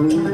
Oh,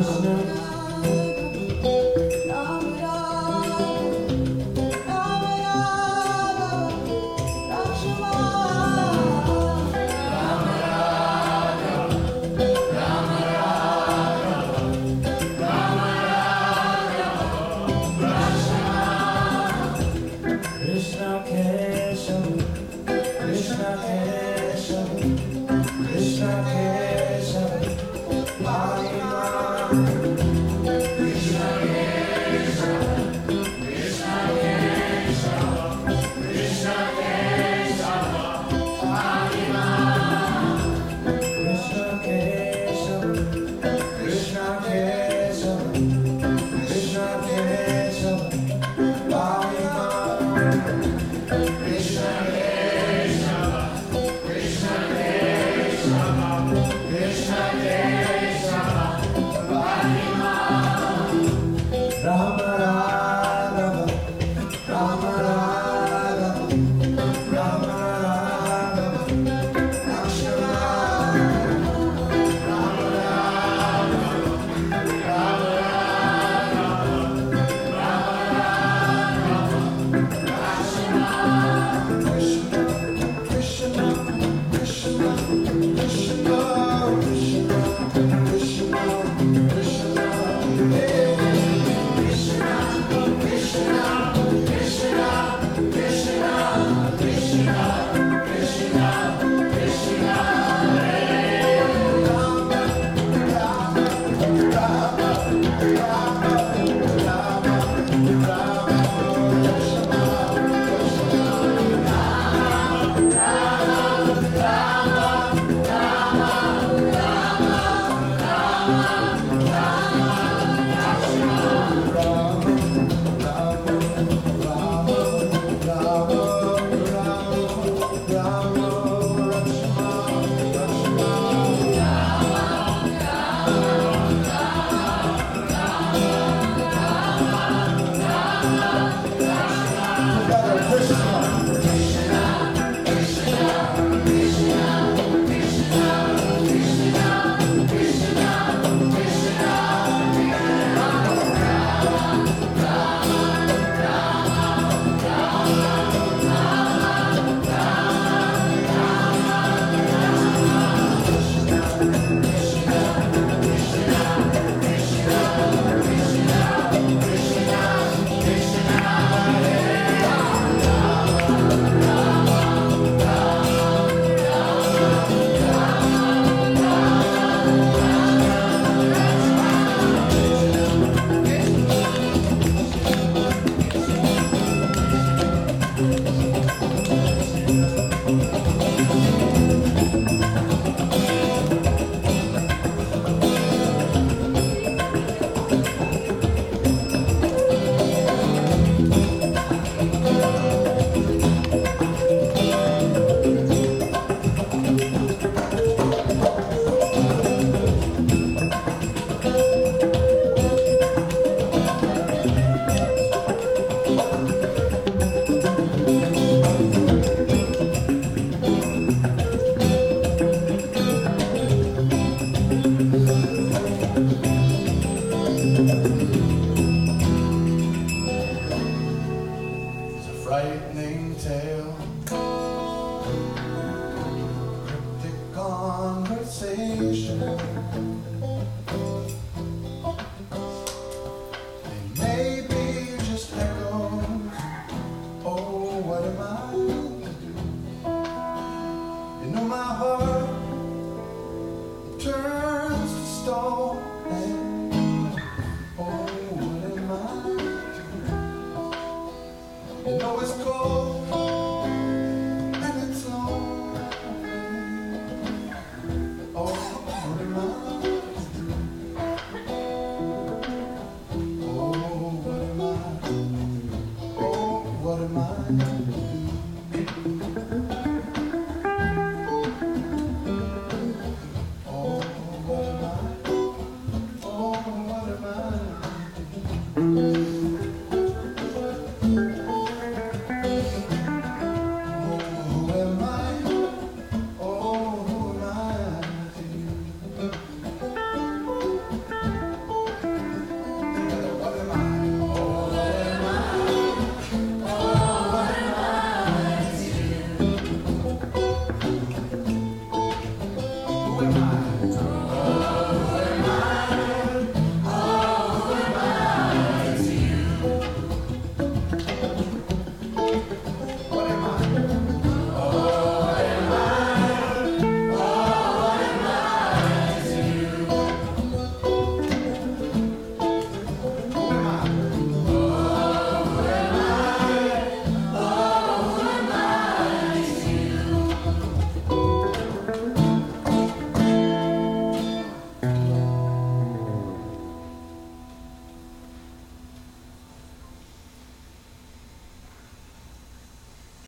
Rama